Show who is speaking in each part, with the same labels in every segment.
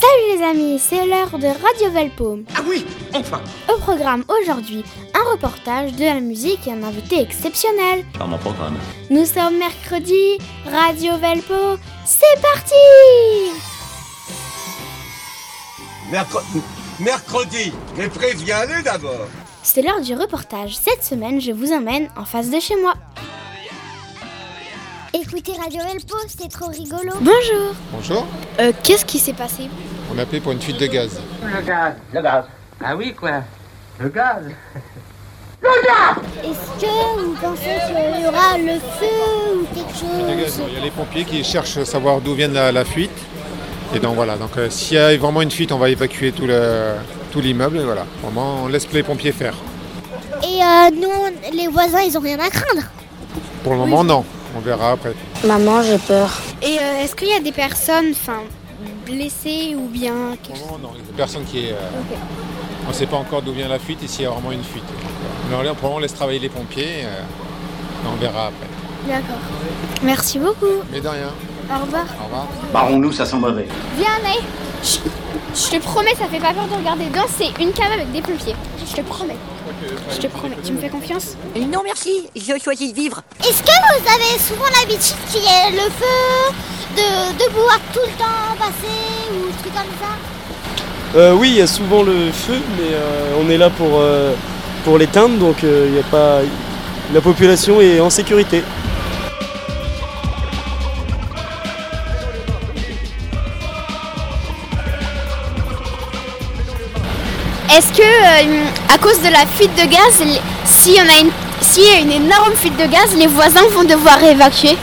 Speaker 1: Salut les amis, c'est l'heure de Radio Velpo.
Speaker 2: Ah oui, enfin
Speaker 1: Au programme aujourd'hui, un reportage de la musique et un invité exceptionnel.
Speaker 3: Par mon programme.
Speaker 1: Nous sommes mercredi, Radio Velpo, c'est parti
Speaker 2: Mercredi, mercredi Mais préviens-les d'abord
Speaker 1: C'est l'heure du reportage. Cette semaine, je vous emmène en face de chez moi.
Speaker 4: Écoutez Radio Elpo, c'est trop rigolo.
Speaker 1: Bonjour
Speaker 5: Bonjour,
Speaker 1: Euh, qu'est-ce qui s'est passé?
Speaker 5: On a appelé pour une fuite de gaz.
Speaker 6: Le gaz, le gaz. Ah oui, quoi Le gaz
Speaker 4: Est-ce que vous pensez qu'il y aura le feu ou quelque
Speaker 5: gaz,
Speaker 4: chose?
Speaker 5: Il y a les pompiers qui cherchent à savoir d'où vient la, la fuite. Et donc voilà, donc euh, s'il y a vraiment une fuite, on va évacuer tout le tout l'immeuble et voilà. Vraiment, on laisse les pompiers faire.
Speaker 4: Et euh, nous, les voisins, ils ont rien à craindre?
Speaker 5: Pour le moment, non. On verra après.
Speaker 7: Maman, j'ai peur.
Speaker 1: Et euh, est-ce qu'il y a des personnes, enfin, blessées ou bien...
Speaker 5: Moment, non. Il y a personne qui est. euh, On ne sait pas encore d'où vient la fuite et s'il y a vraiment une fuite. Donc, là, on laisse travailler les pompiers. euh, et on verra après.
Speaker 1: D'accord. Merci beaucoup.
Speaker 5: Mais de rien.
Speaker 1: Au revoir.
Speaker 5: Au revoir.
Speaker 3: Barrons-nous, ça sent mauvais.
Speaker 1: Viens. Je, je te promets, ça fait pas peur de regarder dedans. C'est une cave avec des pompiers. Je te promets. Je te promets. Tu me fais confiance
Speaker 8: Non merci, je choisis de vivre.
Speaker 4: Est-ce que vous avez souvent l'habitude qu'il y ait le feu, de, de pouvoir tout le temps passer ou des trucs comme ça?
Speaker 9: Euh, oui, il y a souvent le feu, mais euh, on est là pour, euh, pour l'éteindre, donc euh, il y a pas, la population est en sécurité.
Speaker 1: Est-ce que, euh, à cause de la fuite de gaz, s'il y en a une, s'il y a une énorme fuite de gaz, les voisins vont devoir évacuer?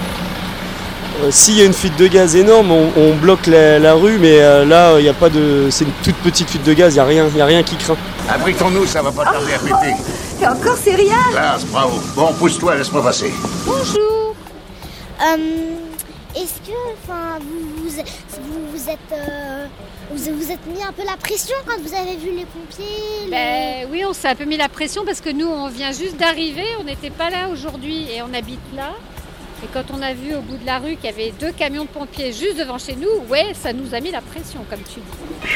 Speaker 9: Euh, S'il y a une fuite de gaz énorme, on, on bloque la, la rue, mais euh, là, il n'y a pas de, c'est une toute petite fuite de gaz, il n'y a rien, il y a rien qui craint.
Speaker 2: Abritons-nous, ça va pas tarder à péter.
Speaker 8: Et encore c'est rien.
Speaker 2: Classe, bravo. Bon, pousse-toi, laisse-moi passer.
Speaker 1: Bonjour
Speaker 4: Euh, Est-ce que, enfin, vous vous, vous, vous êtes, euh, vous, vous êtes mis un peu la pression quand vous avez vu les pompiers les-
Speaker 10: Ben oui, on s'est un peu mis la pression parce que nous, on vient juste d'arriver, on n'était pas là aujourd'hui et on habite là. Et quand on a vu au bout de la rue qu'il y avait deux camions de pompiers juste devant chez nous, ouais, ça nous a mis la pression, comme tu dis.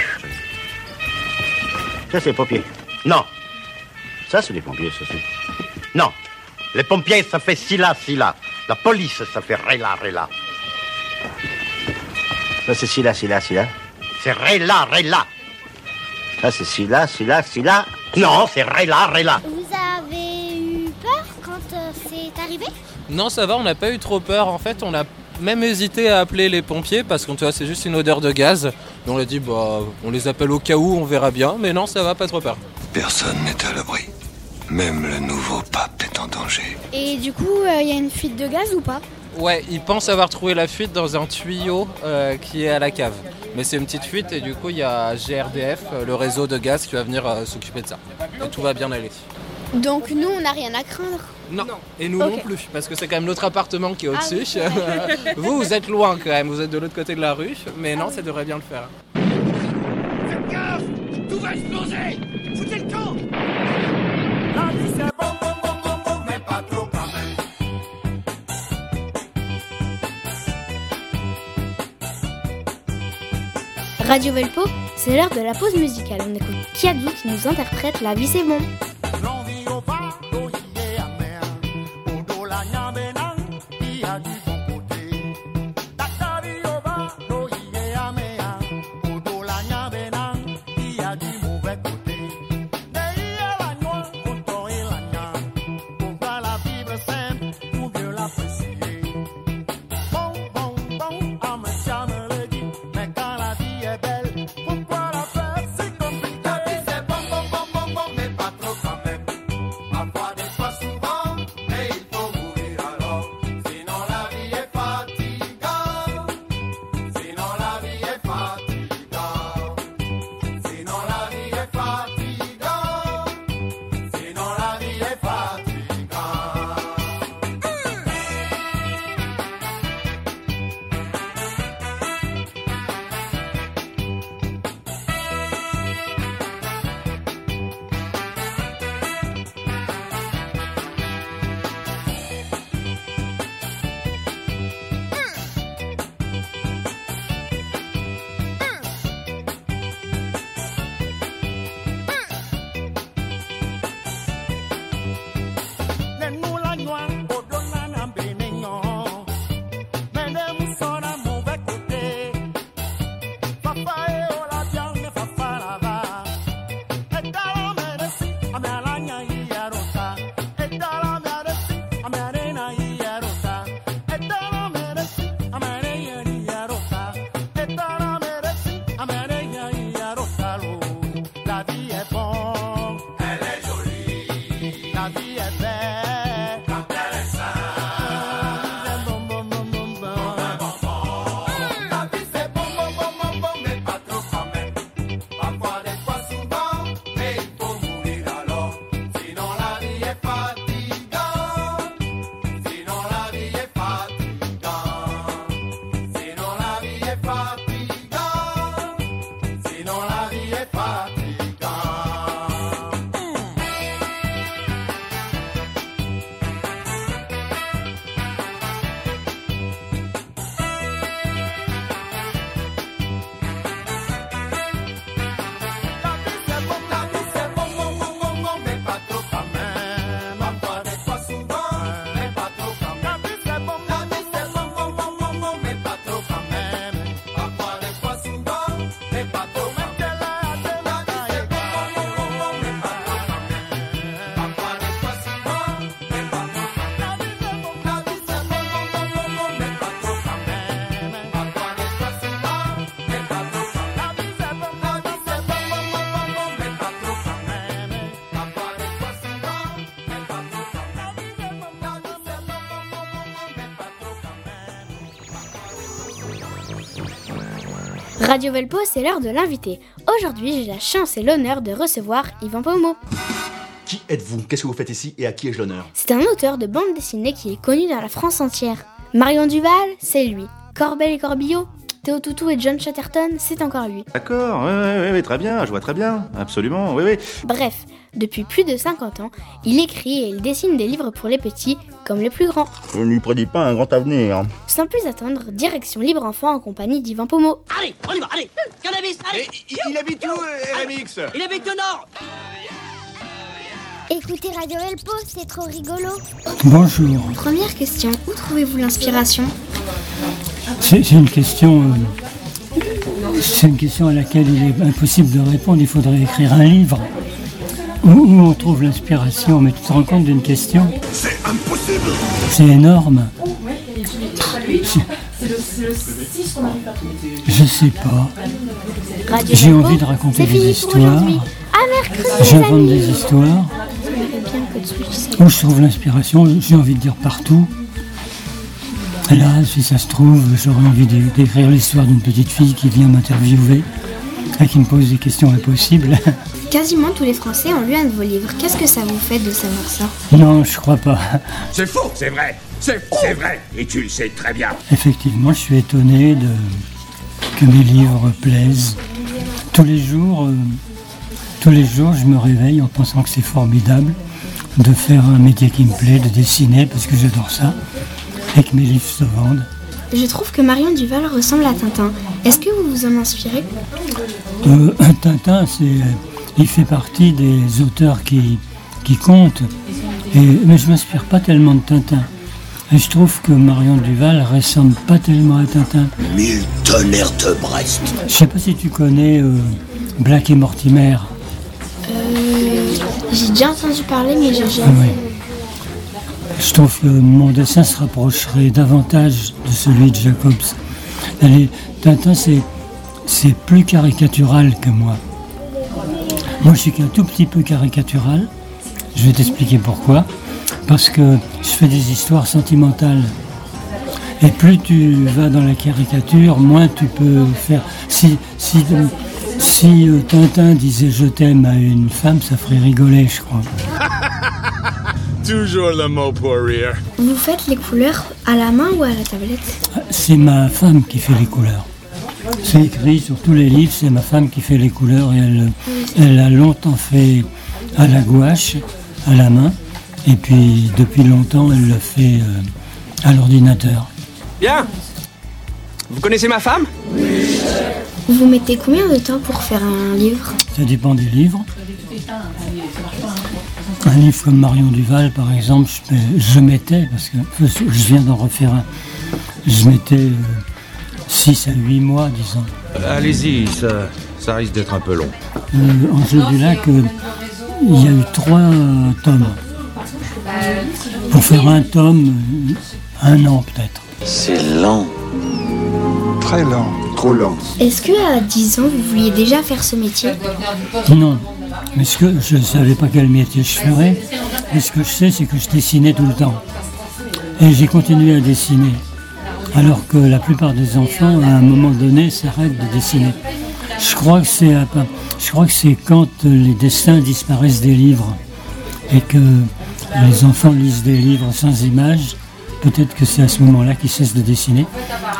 Speaker 3: Ça, c'est les pompiers. Non. Ça, c'est les pompiers, ça, c'est. Non. Les pompiers, ça fait ci là, ci là. La police, ça fait ré là, ré là. Ça, c'est ci là, ci là, ci là. C'est ré là, ré là. Ça, c'est ci là, ci là, ci là. Non, c'est ré là, ré là.
Speaker 4: Vous avez eu peur quand euh, c'est arrivé?
Speaker 11: Non, ça va, on n'a pas eu trop peur. En fait, on a même hésité à appeler les pompiers parce qu'on c'est juste une odeur de gaz. On a dit, bah, on les appelle au cas où, on verra bien. Mais non, ça va, pas trop peur.
Speaker 2: Personne n'est à l'abri. Même le nouveau pape est en danger.
Speaker 1: Et du coup, il y a une fuite de gaz ou pas?
Speaker 11: Ouais, ils pensent avoir trouvé la fuite dans un tuyau euh, qui est à la cave. Mais c'est une petite fuite et du coup, il y a GRDF, euh, le réseau de gaz, qui va venir euh, s'occuper de ça. Et tout va bien aller.
Speaker 1: Donc nous, on n'a rien à craindre.
Speaker 11: Non, et nous non plus, parce que c'est quand même notre appartement qui est
Speaker 1: Ah
Speaker 11: au-dessus.
Speaker 1: oui,
Speaker 11: vous, vous êtes loin quand même, vous êtes de l'autre côté de la rue, mais non, ça devrait bien le faire.
Speaker 2: Tout va exploser
Speaker 1: Radio Velpo, c'est l'heure de la pause musicale. On écoute Kiadou qui nous interprète La vie c'est bon.
Speaker 2: That's the that.
Speaker 1: Radio Velpo, c'est l'heure de l'inviter. Aujourd'hui, j'ai la chance et l'honneur de recevoir Yvan Pomo.
Speaker 7: Qui êtes-vous? Qu'est-ce que vous faites ici et à qui ai-je l'honneur?
Speaker 1: C'est un auteur de bande dessinée qui est connu dans la France entière. Marion Duval, c'est lui. Corbel et Corbillot, Théo Toutou et John Chatterton, c'est encore lui.
Speaker 7: D'accord, oui, oui, oui, très bien, je vois très bien, absolument, oui, oui.
Speaker 1: Bref, depuis plus de 50 ans, il écrit et il dessine des livres pour les petits comme les plus grands.
Speaker 7: Je ne lui prédis pas un grand avenir.
Speaker 1: Sans plus attendre, direction Libre Enfant en compagnie d'Yvan Pomo.
Speaker 8: Allez, on y va, allez Cannabis, allez
Speaker 7: il, habite où, RMX
Speaker 8: Il habite au nord
Speaker 4: Écoutez Radio Elpo, c'est trop rigolo.
Speaker 12: Bonjour.
Speaker 1: Première question, où trouvez-vous l'inspiration?
Speaker 12: C'est une question... c'est une question à laquelle il est impossible de répondre. Il faudrait écrire un livre. Où, où on trouve l'inspiration Mais tu te rends compte d'une question?
Speaker 7: C'est impossible
Speaker 12: C'est énorme. Je sais pas. J'ai envie de raconter des histoires. J'invente des histoires. Où je trouve l'inspiration, j'ai envie de dire partout. Et là, si ça se trouve, j'aurais envie d'é- d'écrire l'histoire d'une petite fille qui vient m'interviewer et qui me pose des questions impossibles.
Speaker 1: Quasiment tous les Français ont lu un de vos livres. Qu'est-ce que ça vous fait de savoir ça?
Speaker 12: Non, je crois pas.
Speaker 13: C'est faux, c'est vrai. C'est c'est vrai. Et tu le sais très bien.
Speaker 12: Effectivement, je suis étonné de que mes livres plaisent. Tous les jours, euh, tous les jours, je me réveille en pensant que c'est formidable de faire un métier qui me plaît, de dessiner parce que j'adore ça, et que mes livres se vendent.
Speaker 1: Je trouve que Marion Duval ressemble à Tintin. Est-ce que vous vous en inspirez?
Speaker 12: Euh, Tintin, c'est, il fait partie des auteurs qui, qui comptent. Et, mais je m'inspire pas tellement de Tintin. Et je trouve que Marion Duval ressemble pas tellement à Tintin.
Speaker 13: Mille tonnerres de Brest.
Speaker 12: Je sais pas si tu connais euh, Black et Mortimer.
Speaker 1: Euh, J'ai déjà entendu parler, mais j'ai
Speaker 12: Ah
Speaker 1: jamais.
Speaker 12: Je trouve que mon dessin se rapprocherait davantage de celui de Jacobs. Tintin, c'est, c'est plus caricatural que moi. Moi, je suis qu'un tout petit peu caricatural. Je vais t'expliquer pourquoi. Parce que je fais des histoires sentimentales. Et plus tu vas dans la caricature, moins tu peux faire. Si, si, si euh, Tintin disait je t'aime à une femme, ça ferait rigoler, je crois.
Speaker 13: Toujours le mot pour rire.
Speaker 1: Vous faites les couleurs à la main ou à la tablette
Speaker 12: C'est ma femme qui fait les couleurs. C'est écrit sur tous les livres, c'est ma femme qui fait les couleurs et elle, elle a longtemps fait à la gouache, à la main, et puis depuis longtemps elle le fait euh, à l'ordinateur.
Speaker 14: Bien. Vous connaissez ma femme?
Speaker 1: Vous mettez combien de temps pour faire un livre
Speaker 12: Ça dépend des livres. Un livre comme Marion Duval, par exemple, je, je mettais, parce que je viens d'en refaire un, je mettais 6 à 8 mois, disons.
Speaker 15: Allez-y, ça, ça risque d'être un peu long.
Speaker 12: Euh, en jeu du lac, euh, il y a eu trois euh, tomes. Pour faire un tome, euh, un an peut-être.
Speaker 16: C'est lent.
Speaker 5: Très lent.
Speaker 16: Trop lent.
Speaker 1: Est-ce que à 10 ans, vous vouliez déjà faire ce métier?
Speaker 12: Non, mais ce que je ne savais pas quel métier je ferais. Mais ce que je sais, c'est que je dessinais tout le temps. Et j'ai continué à dessiner. Alors que la plupart des enfants, à un moment donné, s'arrêtent de dessiner. Je crois que c'est à- je crois que c'est quand les dessins disparaissent des livres et que les enfants lisent des livres sans images. Peut-être que c'est à ce moment-là qu'ils cessent de dessiner.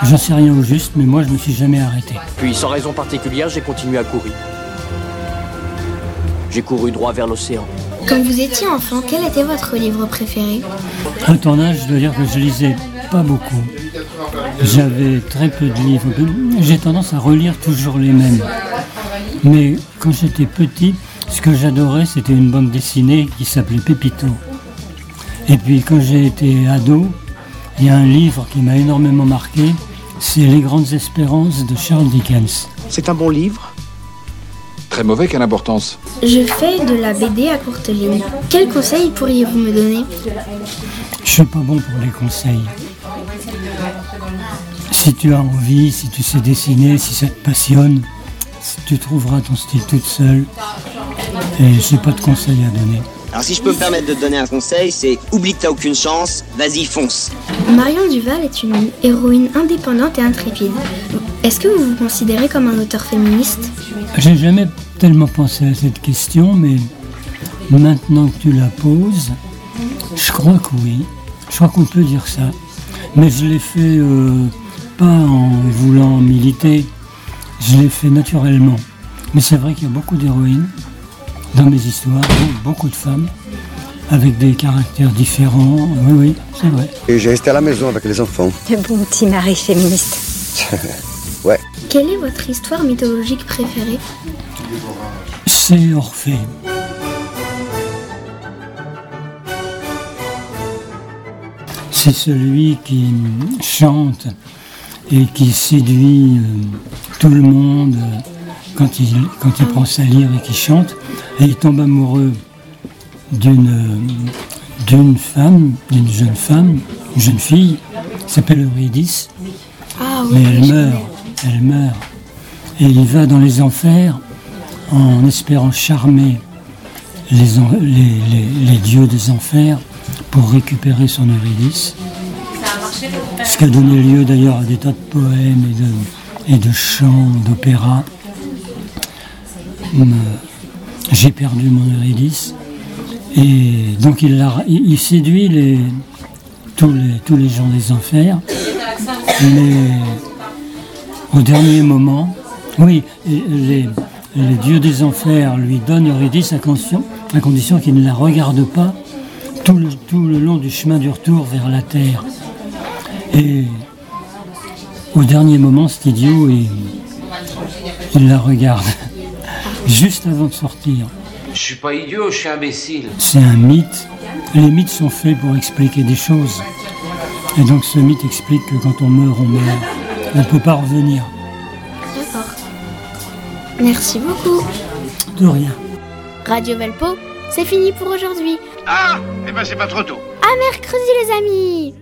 Speaker 12: J'en sais rien au juste, mais moi je me suis jamais arrêté.
Speaker 17: Puis, sans raison particulière, j'ai continué à courir. J'ai couru droit vers l'océan.
Speaker 1: Quand vous étiez enfant, quel était votre livre préféré?
Speaker 12: À ton âge, je dois dire que je lisais pas beaucoup. J'avais très peu de livres. J'ai tendance à relire toujours les mêmes. Mais quand j'étais petit, ce que j'adorais, c'était une bande dessinée qui s'appelait Pépito. Et puis quand j'ai été ado, il y a un livre qui m'a énormément marqué, c'est Les Grandes Espérances de Charles Dickens.
Speaker 14: C'est un bon livre.
Speaker 15: Très mauvais, quelle importance
Speaker 1: Je fais de la BD à courte ligne. Quels conseils pourriez-vous me donner?
Speaker 12: Je suis pas bon pour les conseils. Si tu as envie, si tu sais dessiner, si ça te passionne, tu trouveras ton style toute seule. Et j'ai pas de conseils à donner.
Speaker 18: Alors si je peux me permettre de te donner un conseil, c'est oublie que t'as aucune chance, vas-y fonce.
Speaker 1: Marion Duval est une héroïne indépendante et intrépide.
Speaker 16: Est-ce que vous vous considérez comme un auteur féministe?
Speaker 12: J'ai jamais tellement pensé à cette question, mais maintenant que tu la poses, je crois que oui. Je crois qu'on peut dire ça. Mais je l'ai fait euh, pas en voulant militer, je l'ai fait naturellement. Mais c'est vrai qu'il y a beaucoup d'héroïnes dans mes histoires, beaucoup de femmes, avec des caractères différents. Oui, oui, c'est vrai.
Speaker 19: Et j'ai resté à la maison avec les enfants.
Speaker 16: Le bon petit mari féministe.
Speaker 19: ouais.
Speaker 16: Quelle est votre histoire mythologique préférée?
Speaker 12: C'est Orphée. C'est celui qui chante et qui séduit euh, tout le monde quand, il, quand il prend sa lyre et qu'il chante. Et il tombe amoureux d'une d'une femme, d'une jeune femme, une jeune fille, qui s'appelle Eurydice.
Speaker 16: Ah
Speaker 12: Mais elle meurt, elle meurt. Et il va dans les enfers en espérant charmer les, en- les- les- les dieux des enfers pour récupérer son Eurydice. Ce qui a donné lieu d'ailleurs à des tas de poèmes et de, et de chants, d'opéras. Hum, J'ai perdu mon Eurydice. Et donc il, il- séduit les, tous, les, tous les gens des enfers. Mais au dernier moment, oui, les, les dieux des enfers lui donnent Eurydice à condition, à condition qu'il ne la regarde pas tout le, tout le long du chemin du retour vers la terre. Et au dernier moment, cet idiot, il la regarde, juste avant de sortir.
Speaker 6: Je suis pas idiot, je suis imbécile.
Speaker 12: C'est un mythe. Les mythes sont faits pour expliquer des choses. Et donc ce mythe explique que quand on meurt, on meurt. On ne peut pas revenir.
Speaker 16: D'accord. Merci beaucoup.
Speaker 12: De rien.
Speaker 16: Radio Velpo, c'est fini pour aujourd'hui.
Speaker 13: Ah Eh ben c'est pas trop tôt.
Speaker 16: À mercredi les amis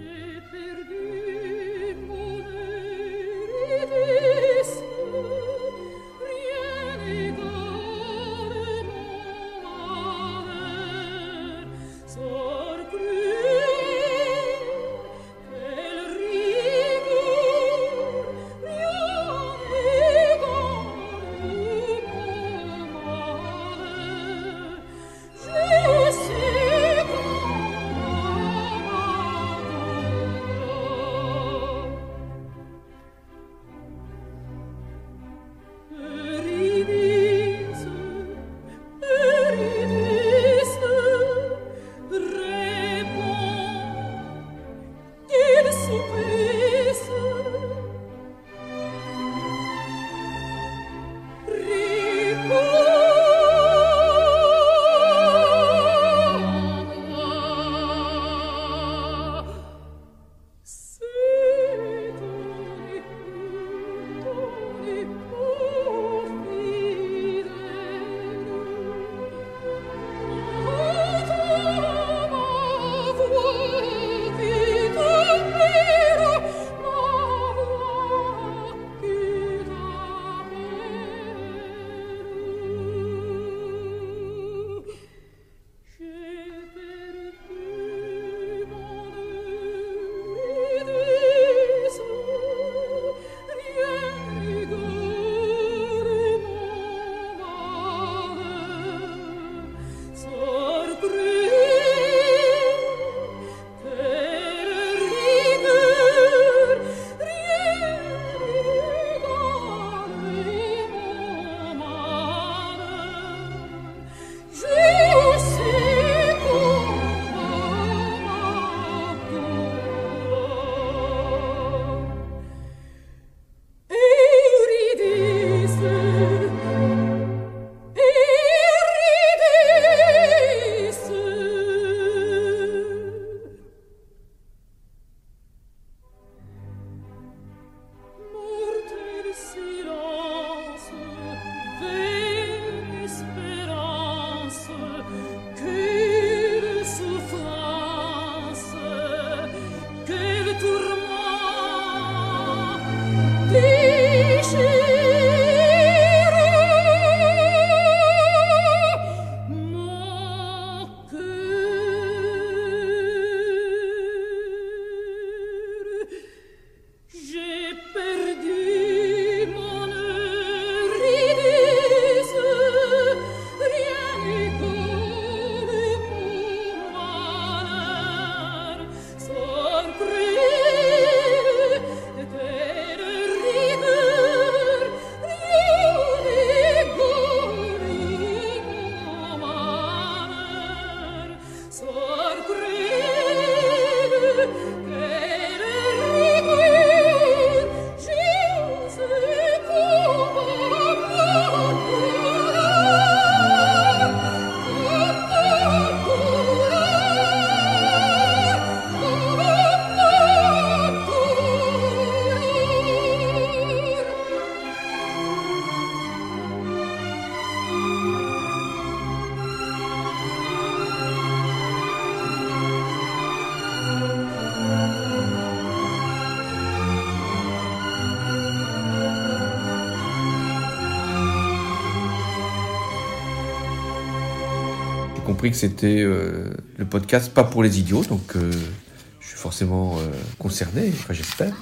Speaker 20: que c'était euh, le podcast pas pour les idiots, donc euh, je suis forcément euh, concerné, j'espère.